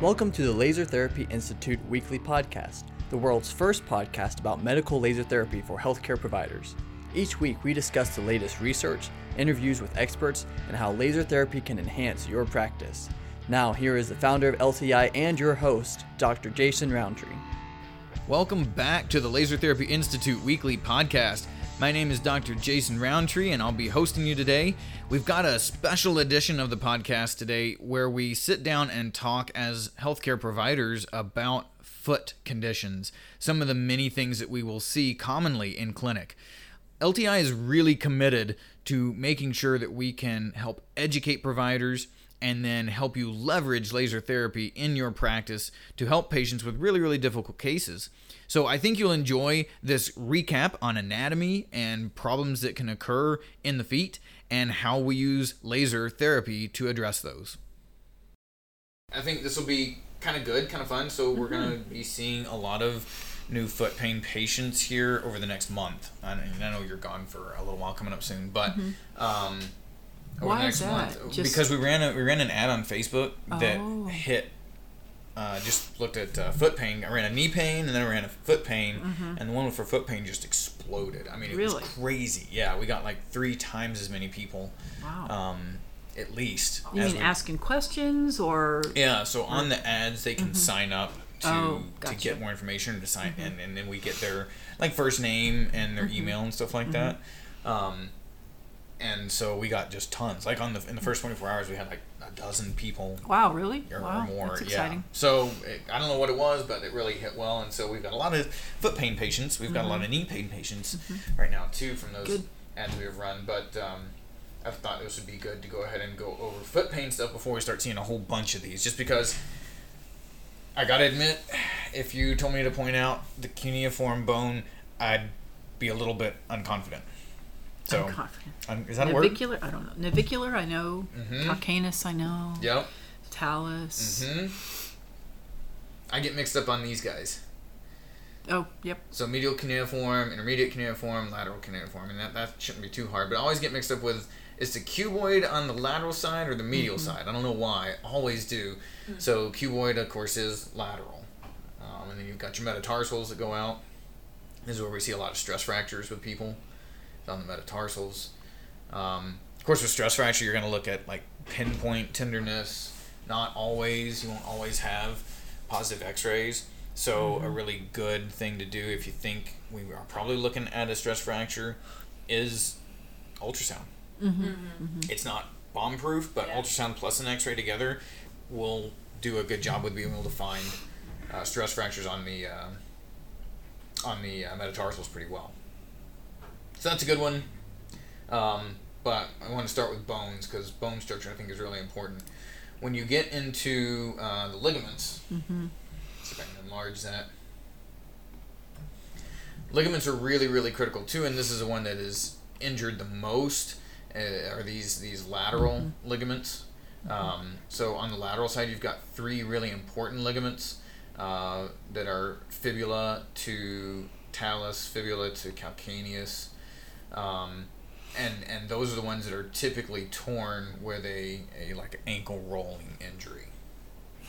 Welcome to the Laser Therapy Institute weekly podcast, the world's first podcast about medical laser therapy for healthcare providers. Each week, we discuss the latest research, interviews with experts, and how laser therapy can enhance your practice. Now, here is the founder of LTI and your host, Dr. Jason Roundtree. Welcome back to the Laser Therapy Institute weekly podcast. My name is Dr. Jason Roundtree, and I'll be hosting you today. We've got a special edition of the podcast today where we sit down and talk as healthcare providers about foot conditions, some of the many things that we will see commonly in clinic. LTI is really committed to making sure that we can help educate providers and then help you leverage laser therapy in your practice to help patients with really, really difficult cases. So I think you'll enjoy this recap on anatomy and problems that can occur in the feet and how we use laser therapy to address those. I think this will be kind of good, kind of fun. So we're going to be seeing a lot of new foot pain patients here over the next month. I know you're gone for a little while coming up soon, but um, over Why the next is that? month Just- because we ran a we ran an ad on Facebook that Oh. hit. Uh, just looked at uh, foot pain. I ran a knee pain and then I ran a foot pain, and the one for foot pain just exploded. I mean, it Mm-hmm. Really? was crazy. Yeah, we got like three times as many people, Wow. um, at least. you mean we- asking questions or yeah, so on the ads they can sign up to Oh, to gotcha. Mm-hmm. get more information to sign and, and then we get their like first name and their email and stuff like that. Um, and so we got just tons. Like on the in the first twenty four hours we had like a dozen people wow, really? or, or wow, more. that's yeah. exciting. So it, I don't know what it was, but it really hit well. And so we've got a lot of foot pain patients. We've got a lot of knee pain patients right now too from those Mm-hmm. Good. ads we have run. But um, I thought this would be good to go ahead and go over foot pain stuff before we start seeing a whole bunch of these. Just because I gotta admit, if you told me to point out the cuneiform bone, I'd be a little bit unconfident. So I'm confident. un- is that a word? Navicular, I don't know. Navicular, I know. Mhm. Calcaneus, I know. Yep. Talus. hmm I get mixed up on these guys. Oh, yep. So medial cuneiform, intermediate cuneiform, lateral cuneiform, and that, that shouldn't be too hard. But I always get mixed up with is the cuboid on the lateral side or the medial side? I don't know why. I always do. So cuboid, of course, is lateral, um, and then you've got your metatarsals that go out. This is where we see a lot of stress fractures with people. It's on the metatarsals. Um, of course, with stress fracture, you're going to look at like pinpoint tenderness. Not always. You won't always have positive X-rays. So a really good thing to do if you think we are probably looking at a stress fracture is ultrasound. It's not bomb proof, but ultrasound plus an X-ray together will do a good job with being able to find uh, stress fractures on the uh, on the uh, metatarsals pretty well. So that's a good one. Um, but I want to start with bones because bone structure I think is really important. When you get into uh, the ligaments, Mm-hmm. see if I can enlarge that. Ligaments are really, really critical too, and this is the one that is injured the most. Uh, are these these lateral ligaments? Um, so on the lateral side, you've got three really important ligaments uh, that are fibula to talus, fibula to calcaneus, um, and and those are the ones that are typically torn with a, a like ankle rolling injury.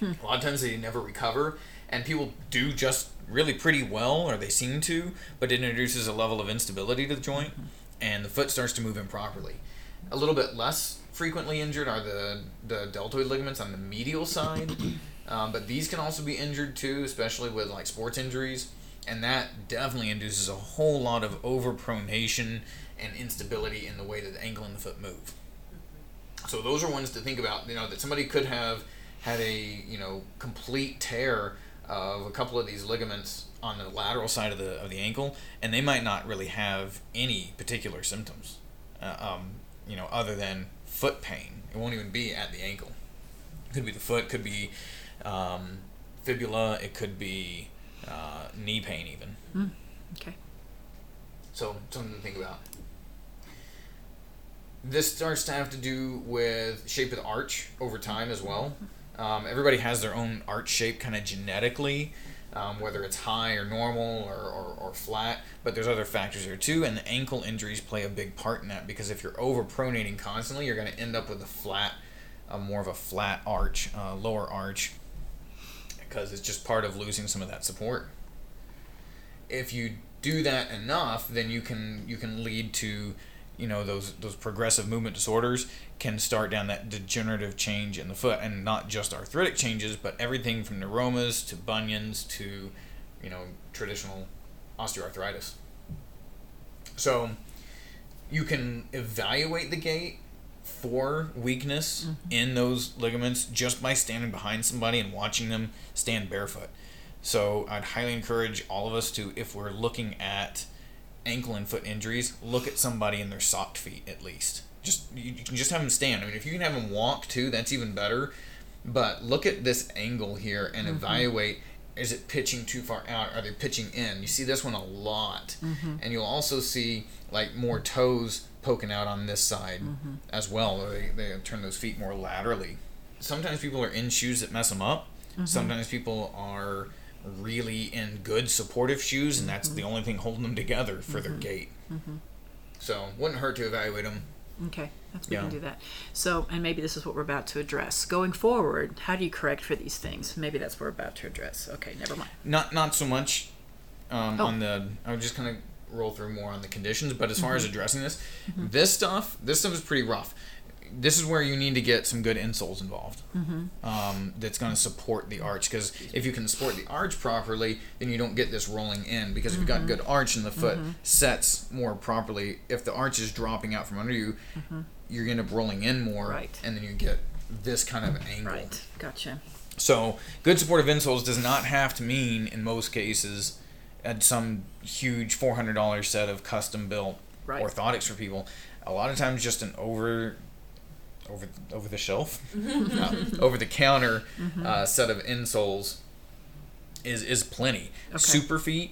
A lot of times they never recover, and people do just really pretty well, or they seem to, but it introduces a level of instability to the joint, and the foot starts to move improperly. A little bit less frequently injured are the, the deltoid ligaments on the medial side, um, but these can also be injured too, especially with like sports injuries, and that definitely induces a whole lot of overpronation and instability in the way that the ankle and the foot move. So those are ones to think about. You know that somebody could have had a you know complete tear of a couple of these ligaments on the lateral side of the of the ankle, and they might not really have any particular symptoms, uh, um, you know, other than foot pain. It won't even be at the ankle. Could be the foot. Could be um, fibula. It could be uh, knee pain even. Okay. So something to think about. This starts to have to do with shape of the arch over time as well. Um, everybody has their own arch shape kind of genetically, um, whether it's high or normal or, or, or flat, but there's other factors there too, and the ankle injuries play a big part in that because if you're overpronating constantly, you're going to end up with a flat, uh, more of a flat arch, uh, lower arch, because it's just part of losing some of that support. If you do that enough, then you can you can lead to you know those those progressive movement disorders can start down that degenerative change in the foot and not just arthritic changes but everything from neuromas to bunions to you know traditional osteoarthritis so you can evaluate the gait for weakness mm-hmm. in those ligaments just by standing behind somebody and watching them stand barefoot so i'd highly encourage all of us to if we're looking at ankle and foot injuries, look at somebody in their socked feet at least. Just you, you can just have them stand. I mean, if you can have them walk too, that's even better. But look at this angle here and mm-hmm. evaluate: is it pitching too far out? Are they pitching in? You see this one a lot, mm-hmm. and you'll also see like more toes poking out on this side mm-hmm. as well. They they turn those feet more laterally. Sometimes people are in shoes that mess them up. Mm-hmm. Sometimes people are really in good supportive shoes, and that's the mm-hmm. only thing holding them together for their gait. So, wouldn't hurt to evaluate them. Okay, that's we Yeah. can do that. So, and maybe this is what we're about to address. Going forward, how do you correct for these things? Maybe that's what we're about to address. Okay, never mind. Not not so much um, Oh. on the. I would just kind of roll through more on the conditions, but as far as mm-hmm. addressing this, mm-hmm. this stuff, this stuff is pretty rough. This is where you need to get some good insoles involved. Mm-hmm. Um, that's going to support the arch because if you can support the arch properly, then you don't get this rolling in. Because if you've got good arch and the foot sets more properly, if the arch is dropping out from under you, you're going to end up rolling in more, Right. and then you get this kind of angle. Right, gotcha. So, good supportive insoles does not have to mean, in most cases, at some huge four hundred dollars set of custom built Right. orthotics for people. A lot of times, just an over, over over the shelf, uh, over the counter uh, set of insoles is is plenty. Okay. Superfeet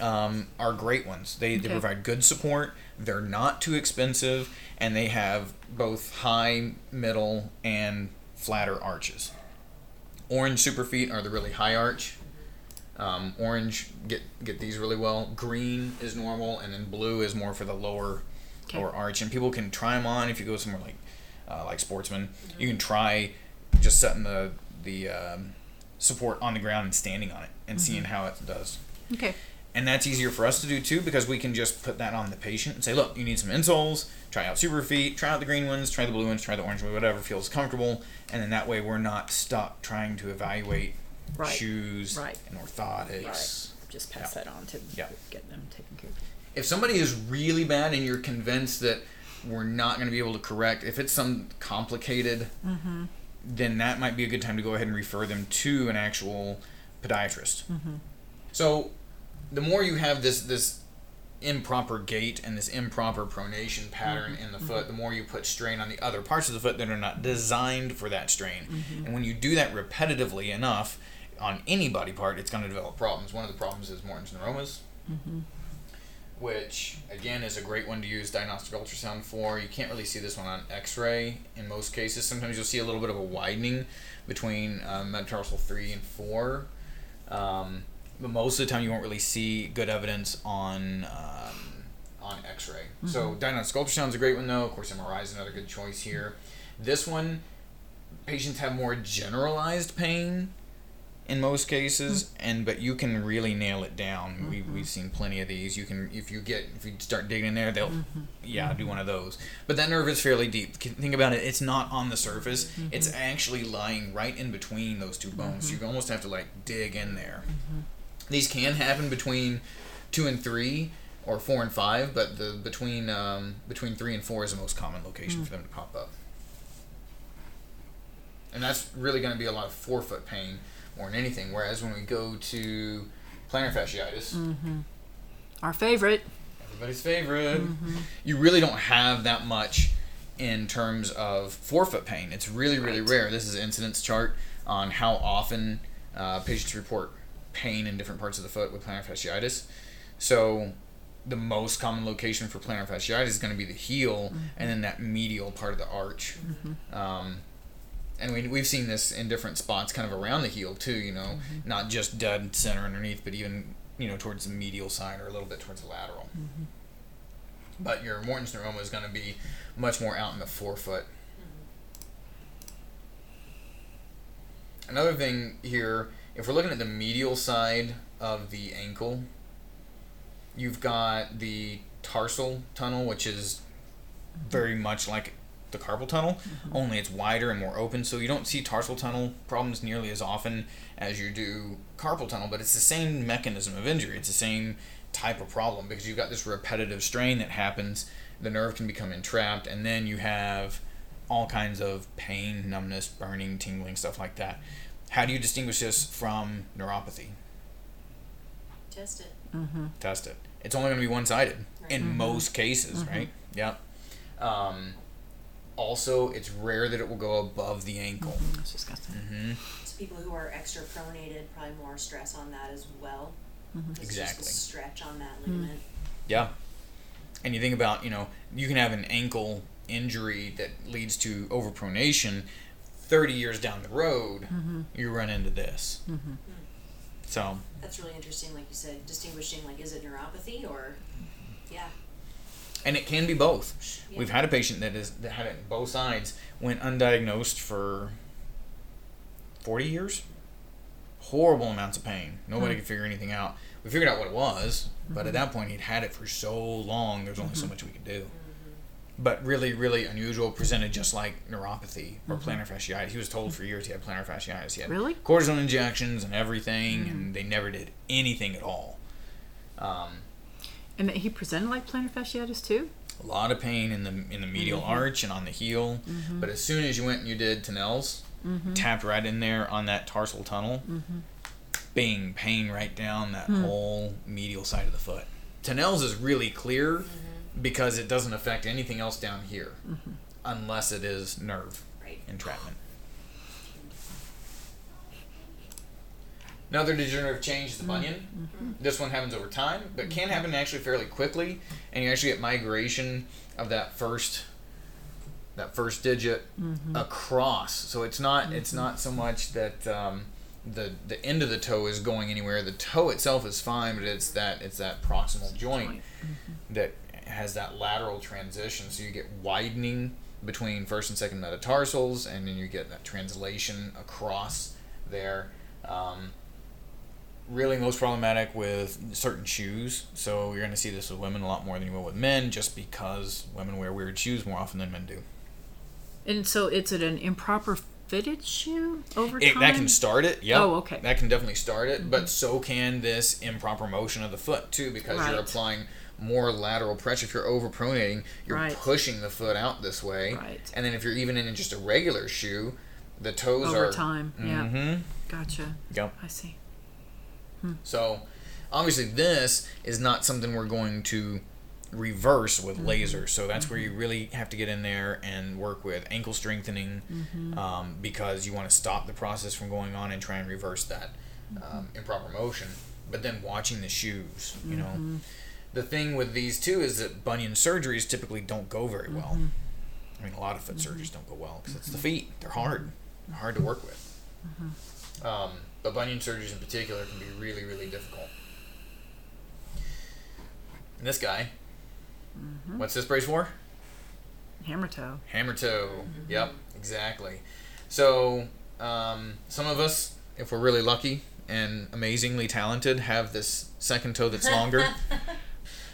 um, are great ones. They, they provide good support. They're not too expensive, and they have both high, middle, and flatter arches. Orange Superfeet are the really high arch. Um, orange get get these really well. Green is normal, and then blue is more for the lower Okay. lower arch. And people can try them on if you go somewhere like uh, like Sportsman. You can try just setting the the um, support on the ground and standing on it and seeing how it does. Okay. And that's easier for us to do too because we can just put that on the patient and say, look, you need some insoles. Try out Superfeet. Try out the green ones. Try the blue ones. Try the orange ones. Whatever feels comfortable. And then that way we're not stuck trying to evaluate Right. shoes Right. and orthotics. Right. Just pass Yeah. that on to Yeah. get them taken care of. If somebody is really bad and you're convinced that we're not going to be able to correct, if it's some complicated, mm-hmm. then that might be a good time to go ahead and refer them to an actual podiatrist. Mm-hmm. So, the more you have this this improper gait and this improper pronation pattern mm-hmm. in the foot, the more you put strain on the other parts of the foot that are not designed for that strain. And when you do that repetitively enough on any body part, it's going to develop problems. One of the problems is Morton's neuromas, which again is a great one to use diagnostic ultrasound for. You can't really see this one on X-ray in most cases. Sometimes you'll see a little bit of a widening between um, metatarsal three and four. Um, but most of the time, you won't really see good evidence on um, on X-ray. So diagnostic ultrasound is a great one, though. Of course, MRI is another good choice here. This one, patients have more generalized pain in most cases, hmm. and but you can really nail it down. We mm-hmm. we've seen plenty of these. You can if you get if you start digging in there, they'll mm-hmm. yeah do mm-hmm. one of those. But that nerve is fairly deep. Think about it. It's not on the surface. It's actually lying right in between those two bones. You almost have to like dig in there. These can happen between two and three, or four and five, but the between um, between three and four is the most common location mm. for them to pop up. And that's really going to be a lot of forefoot pain more in anything. Whereas when we go to plantar fasciitis, Our favorite. everybody's favorite, you really don't have that much in terms of forefoot pain. It's really, really Right. rare. This is an incidence chart on how often uh, patients report pain in different parts of the foot with plantar fasciitis. So the most common location for plantar fasciitis is going to be the heel and then that medial part of the arch. Um, and we, we've seen this in different spots kind of around the heel too, you know, mm-hmm. not just dead center underneath, but even, you know, towards the medial side or a little bit towards the lateral. Mm-hmm. But your Morton's neuroma is going to be much more out in the forefoot. Mm-hmm. Another thing here, if we're looking at the medial side of the ankle, you've got the tarsal tunnel, which is very much like the carpal tunnel, mm-hmm. only it's wider and more open. So you don't see tarsal tunnel problems nearly as often as you do carpal tunnel, but it's the same mechanism of injury. It's the same type of problem because you've got this repetitive strain that happens. The nerve can become entrapped, and then you have all kinds of pain, numbness, burning, tingling, stuff like that. How do you distinguish this from neuropathy? Test it. Mm-hmm. Test it. It's only going to be one sided Right. in most mm-hmm. cases, right? Yeah. Um, also, it's rare that it will go above the ankle. Mm-hmm. That's disgusting. hmm So people who are extra pronated, probably more stress on that as well. Mm-hmm. It's Exactly. Just the stretch on that mm-hmm. ligament. Yeah. And you think about, you know, you can have an ankle injury that leads to overpronation. 30 years down the road, you run into this. Mm. So, That's really interesting, like you said, distinguishing like is it neuropathy or, yeah. And it can be both. Yeah. We've had a patient that is that had it both sides, went undiagnosed for 40 years. Horrible amounts of pain. Nobody hmm. could figure anything out. We figured out what it was, but at hmm. that point he'd had it for so long. There's only so hmm. much we could do. Mm-hmm. But really, really unusual. Presented just like neuropathy or mm-hmm. plantar fasciitis. He was told for years he had plantar fasciitis. He had Really? cortisone injections and everything, and mm-hmm. they never did anything at all. Um, And that he presented like plantar fasciitis too? a lot of pain in the in the medial mm-hmm. arch and on the heel. Mm-hmm. But as soon as you went and you did Tinel's, mm-hmm. tapped right in there on that tarsal tunnel, bing, pain right down that hmm. whole medial side of the foot. Tinel's is really clear because it doesn't affect anything else down here, unless it is nerve Right. entrapment. Another degenerative change is the bunion. This one happens over time, but can happen actually fairly quickly, and you actually get migration of that first that first digit across. So it's not it's not so much that um, the the end of the toe is going anywhere. The toe itself is fine, but it's that it's that proximal joint that has that lateral transition. So you get widening between first and second metatarsals, and then you get that translation across there. Um, really most problematic with certain shoes. So you're going to see this with women a lot more than you will with men, just because women wear weird shoes more often than men do. And so it's an improper fitted shoe over It, time? that can start it. Yeah. Oh, okay. That can definitely start it, but so can this improper motion of the foot too, because you're applying more lateral pressure. If you're overpronating, you're Right. pushing the foot out this way. Right. And then if you're even in just a regular shoe, the toes over are time. Yeah. Mm-hmm. Gotcha. Yep. I see. So, obviously, this is not something we're going to reverse with mm-hmm. laser. So that's where you mm-hmm. really have to get in there and work with ankle strengthening, mm-hmm. um, because you want to stop the process from going on and try and reverse that um, improper motion. But then watching the shoes, you know, the thing with these two is that bunion surgeries typically don't go very well. I mean, a lot of foot surgeries don't go well because it's the feet. They're hard, They're hard to work with. Um, but bunion surgeries in particular can be really, really difficult. And this guy, what's this brace for? Hammer toe. Hammer toe. Yep, exactly. So, um, some of us, if we're really lucky and amazingly talented, have this second toe that's longer.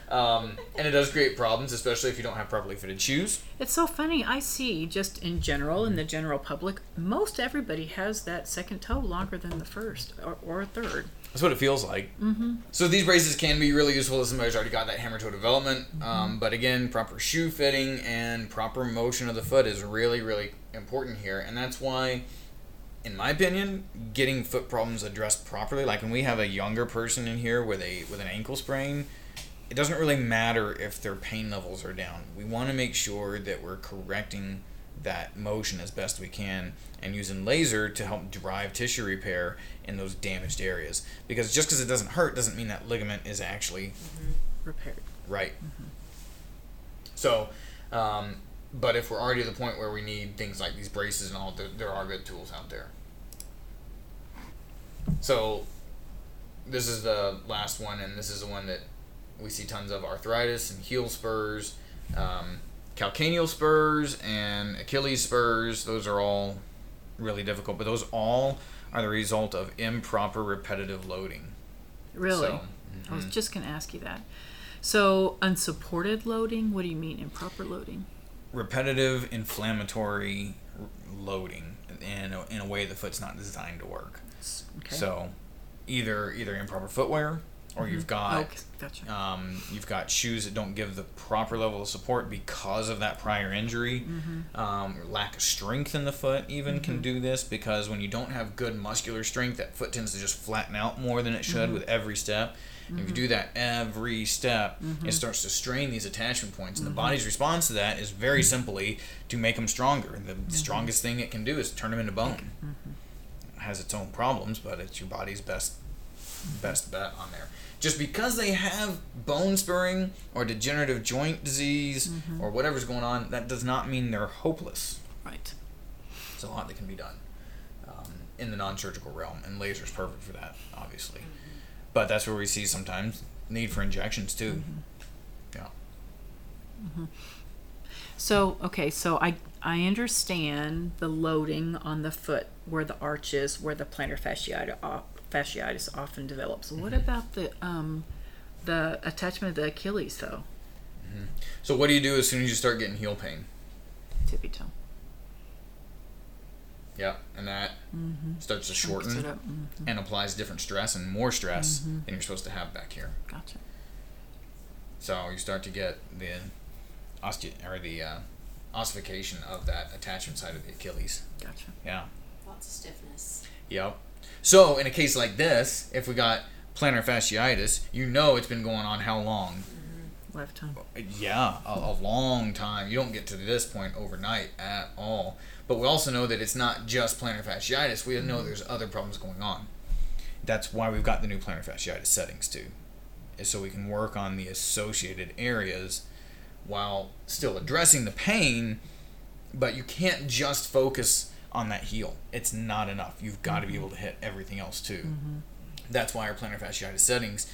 um, and it does create problems, especially if you don't have properly fitted shoes. It's so funny. I see just in general, in the general public, most everybody has that second toe longer than the first or, or a third. That's what it feels like. Mm-hmm. So these braces can be really useful if somebody's already got that hammer toe development. Um, but again, proper shoe fitting and proper motion of the foot is really, really important here. And that's why, in my opinion, getting foot problems addressed properly, like when we have a younger person in here with a with an ankle sprain, it doesn't really matter if their pain levels are down. We want to make sure that we're correcting that motion as best we can and using laser to help drive tissue repair in those damaged areas. Because just because it doesn't hurt doesn't mean that ligament is actually Repaired. right. So, um, but if we're already to the point where we need things like these braces and all, there, there are good tools out there. So, this is the last one, and this is the one that we see tons of arthritis and heel spurs, um, calcaneal spurs, and Achilles spurs. Those are all really difficult. But those all are the result of improper repetitive loading. Really? So, I was just going to ask you that. So, unsupported loading, what do you mean improper loading? repetitive inflammatory loading in a, in a way the foot's not designed to work. Okay. So either either improper footwear or you've got okay, gotcha. um, you've got shoes that don't give the proper level of support because of that prior injury. Mm-hmm. Um, lack of strength in the foot even can do this because when you don't have good muscular strength, that foot tends to just flatten out more than it should Mm-hmm. with every step. And If you do that every step, Mm-hmm. it starts to strain these attachment points, and the body's response to that is very simply to make them stronger. And the Mm-hmm. strongest thing it can do is turn them into bone. It has its own problems, but it's your body's best best bet on there. Just because they have bone spurring or degenerative joint disease Mm-hmm. or whatever's going on, that does not mean they're hopeless. right. There's a lot that can be done um, in the non-surgical realm, and laser's perfect for that, obviously. But that's where we see sometimes need for injections too. Yeah. So, okay, so I I understand the loading on the foot where the arch is, where the plantar fasciitis, o- fasciitis often develops. What Mm-hmm. about the um, the attachment of the Achilles though? So what do you do as soon as you start getting heel pain? Tippy toe. Yeah, and that starts to shorten it up. Mm, and applies different stress and more stress than you're supposed to have back here. gotcha. So you start to get the osteo or the uh, ossification of that attachment side of the Achilles. Gotcha. Yeah. Lots of stiffness. Yep. So in a case like this, if we got plantar fasciitis, you know it's been going on how long? Mm-hmm. Lifetime. Yeah, a, a long time. You don't get to this point overnight at all. But we also know that it's not just plantar fasciitis. We know there's other problems going on. That's why we've got the new plantar fasciitis settings too, is so we can work on the associated areas while still addressing the pain. But you can't just focus on that heel. It's not enough. You've got to be mm-hmm. able to hit everything else too. Mm-hmm. That's why our plantar fasciitis settings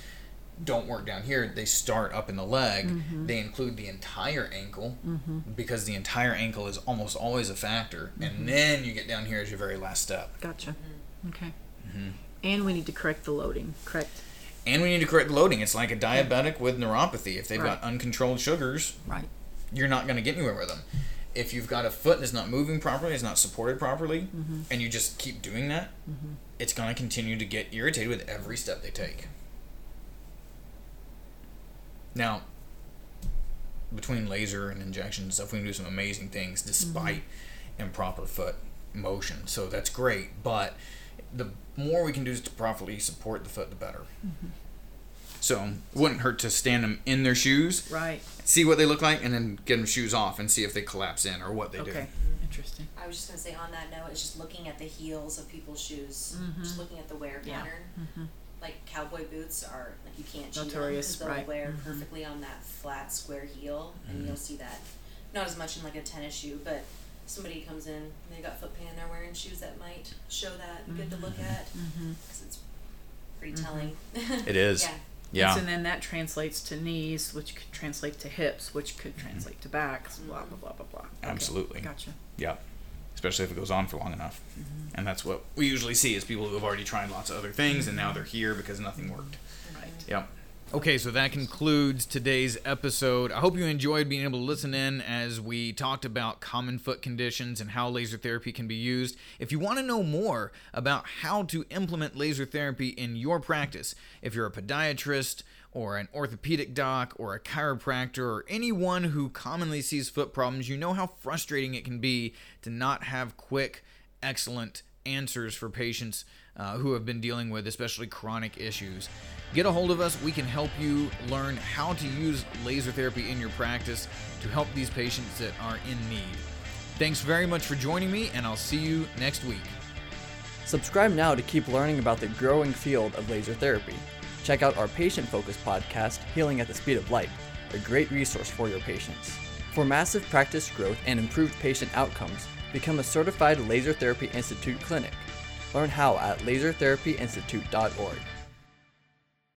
don't work down here. They start up in the leg. Mm-hmm. They include the entire ankle because the entire ankle is almost always a factor. And then you get down here as your very last step. Gotcha. Okay. Mm-hmm. And we need to correct the loading. Correct. And we need to correct the loading. It's like a diabetic with neuropathy. If they've got uncontrolled sugars, Right. you're not going to get anywhere with them. If you've got a foot that's not moving properly, it's not supported properly, mm-hmm. and you just keep doing that, mm-hmm. it's going to continue to get irritated with every step they take. Now, between laser and injection and stuff, we can do some amazing things despite mm-hmm. improper foot motion. So that's great, but the more we can do to properly support the foot, the better. So, it wouldn't hurt to stand them in their shoes Right. see what they look like and then get them shoes off and see if they collapse in or what they Okay. do. Okay. Interesting. I was just gonna say on that note, it's just looking at the heels of people's shoes, just looking at the wear Mm-hmm. Pattern. Like cowboy boots are like you can't cheat on Notorious, because they'll right. wear Mhm. perfectly on that flat square heel, Mm-hmm. and you'll see that not as much in like a tennis shoe, but somebody comes in and they got foot pain and they're wearing shoes that might show that good to look at Mm-hmm. because it's pretty telling. It is. yeah. Yeah. And then that translates to knees, which could translate to hips, which could translate to backs. Blah blah blah blah blah. Okay. Absolutely. Gotcha. Yeah. Especially if it goes on for long enough. Mm-hmm. And that's what we usually see is people who have already tried lots of other things and now they're here because nothing worked. Right. Yep. Okay, so that concludes today's episode. I hope you enjoyed being able to listen in as we talked about common foot conditions and how laser therapy can be used. If you want to know more about how to implement laser therapy in your practice, if you're a podiatrist or an orthopedic doc or a chiropractor or anyone who commonly sees foot problems, you know how frustrating it can be to not have quick, excellent answers for patients uh, who have been dealing with especially chronic issues. Get a hold of us. We can help you learn how to use laser therapy in your practice to help these patients that are in need. Thanks very much for joining me, and I'll see you next week. Subscribe now to keep learning about the growing field of laser therapy. Check out our patient focused podcast, Healing at the Speed of Light, a great resource for your patients. For massive practice growth and improved patient outcomes, become a certified Laser Therapy Institute clinic. Learn how at lasertherapyinstitute.org.